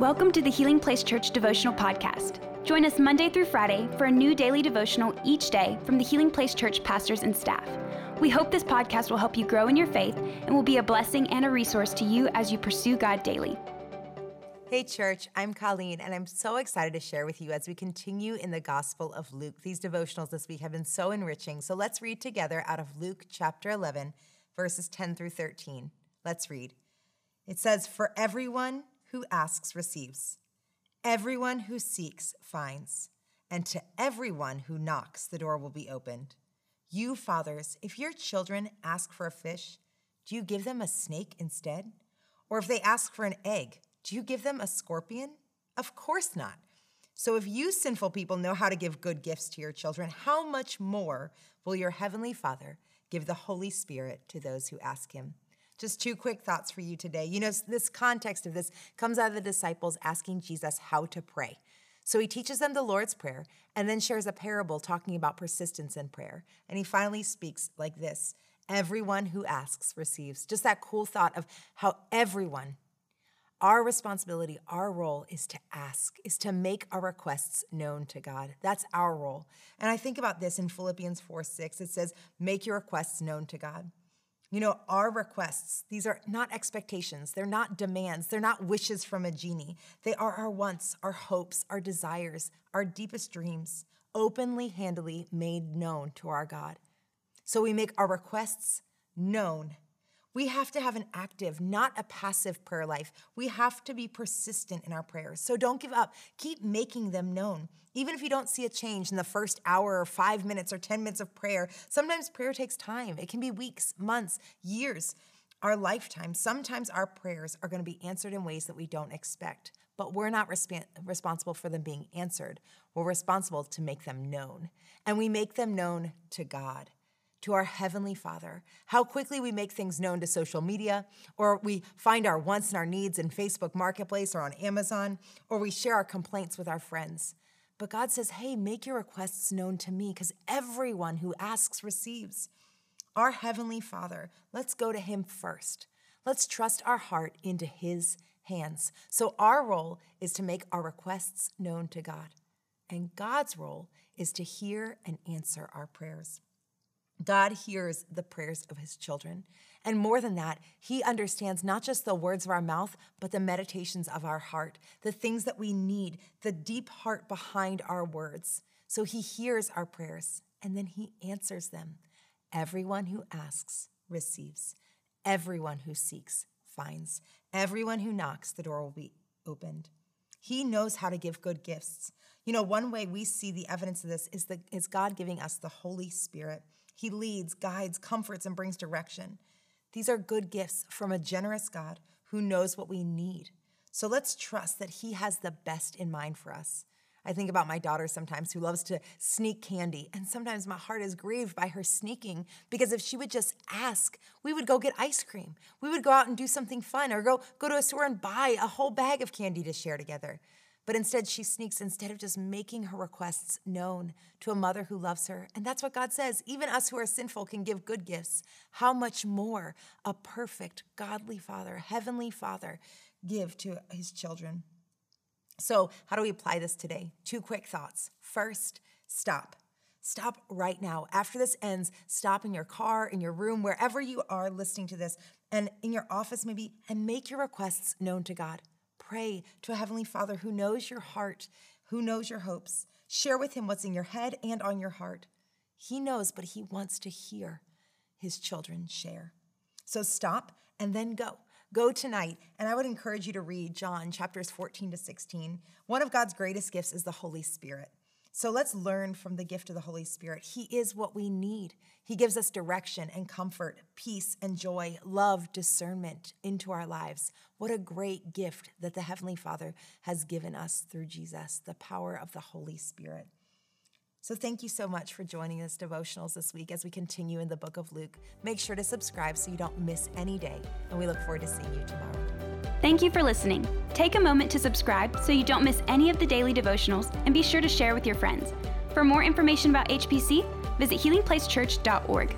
Welcome to the Healing Place Church Devotional Podcast. Join us Monday through Friday for a new daily devotional each day from the Healing Place Church pastors and staff. We hope this podcast will help you grow in your faith and will be a blessing and a resource to you as you pursue God daily. Hey, church, I'm Colleen, and I'm so excited to share with you as we continue in the Gospel of Luke. These devotionals this week have been so enriching. So let's read together out of Luke chapter 11, verses 10 through 13. Let's read. It says, For everyone who asks receives, everyone who seeks finds, and to everyone who knocks, the door will be opened. You, fathers, if your children ask for a fish, do you give them a snake instead? Or if they ask for an egg, do you give them a scorpion? Of course not. So if you sinful people know how to give good gifts to your children, how much more will your heavenly Father give the Holy Spirit to those who ask him? Just two quick thoughts for you today. You know, this context of this comes out of the disciples asking Jesus how to pray. So he teaches them the Lord's Prayer and then shares a parable talking about persistence in prayer. And he finally speaks like this Everyone who asks receives. Just that cool thought of how everyone, our responsibility, our role is to ask, is to make our requests known to God. That's our role. And I think about this in Philippians 4 6. It says, Make your requests known to God. You know, our requests, these are not expectations, they're not demands, they're not wishes from a genie. They are our wants, our hopes, our desires, our deepest dreams, openly, handily made known to our God. So we make our requests known we have to have an active, not a passive prayer life. We have to be persistent in our prayers. So don't give up. Keep making them known. Even if you don't see a change in the first hour or five minutes or 10 minutes of prayer, sometimes prayer takes time. It can be weeks, months, years, our lifetime. Sometimes our prayers are going to be answered in ways that we don't expect, but we're not resp- responsible for them being answered. We're responsible to make them known. And we make them known to God to our Heavenly Father. How quickly we make things known to social media, or we find our wants and our needs in Facebook Marketplace or on Amazon, or we share our complaints with our friends. But God says, hey, make your requests known to me because everyone who asks receives. Our Heavenly Father, let's go to Him first. Let's trust our heart into His hands. So, our role is to make our requests known to God. And God's role is to hear and answer our prayers. God hears the prayers of his children. And more than that, he understands not just the words of our mouth, but the meditations of our heart, the things that we need, the deep heart behind our words. So he hears our prayers and then he answers them. Everyone who asks receives, everyone who seeks finds, everyone who knocks, the door will be opened. He knows how to give good gifts. You know, one way we see the evidence of this is, the, is God giving us the Holy Spirit. He leads, guides, comforts, and brings direction. These are good gifts from a generous God who knows what we need. So let's trust that He has the best in mind for us. I think about my daughter sometimes who loves to sneak candy, and sometimes my heart is grieved by her sneaking because if she would just ask, we would go get ice cream. We would go out and do something fun or go, go to a store and buy a whole bag of candy to share together. But instead, she sneaks instead of just making her requests known to a mother who loves her. And that's what God says. Even us who are sinful can give good gifts. How much more a perfect, godly Father, heavenly Father, give to his children? So, how do we apply this today? Two quick thoughts. First, stop. Stop right now. After this ends, stop in your car, in your room, wherever you are listening to this, and in your office maybe, and make your requests known to God. Pray to a Heavenly Father who knows your heart, who knows your hopes. Share with Him what's in your head and on your heart. He knows, but He wants to hear His children share. So stop and then go. Go tonight, and I would encourage you to read John chapters 14 to 16. One of God's greatest gifts is the Holy Spirit. So let's learn from the gift of the Holy Spirit. He is what we need. He gives us direction and comfort, peace and joy, love, discernment into our lives. What a great gift that the Heavenly Father has given us through Jesus, the power of the Holy Spirit. So, thank you so much for joining us devotionals this week as we continue in the book of Luke. Make sure to subscribe so you don't miss any day, and we look forward to seeing you tomorrow. Thank you for listening. Take a moment to subscribe so you don't miss any of the daily devotionals, and be sure to share with your friends. For more information about HPC, visit healingplacechurch.org.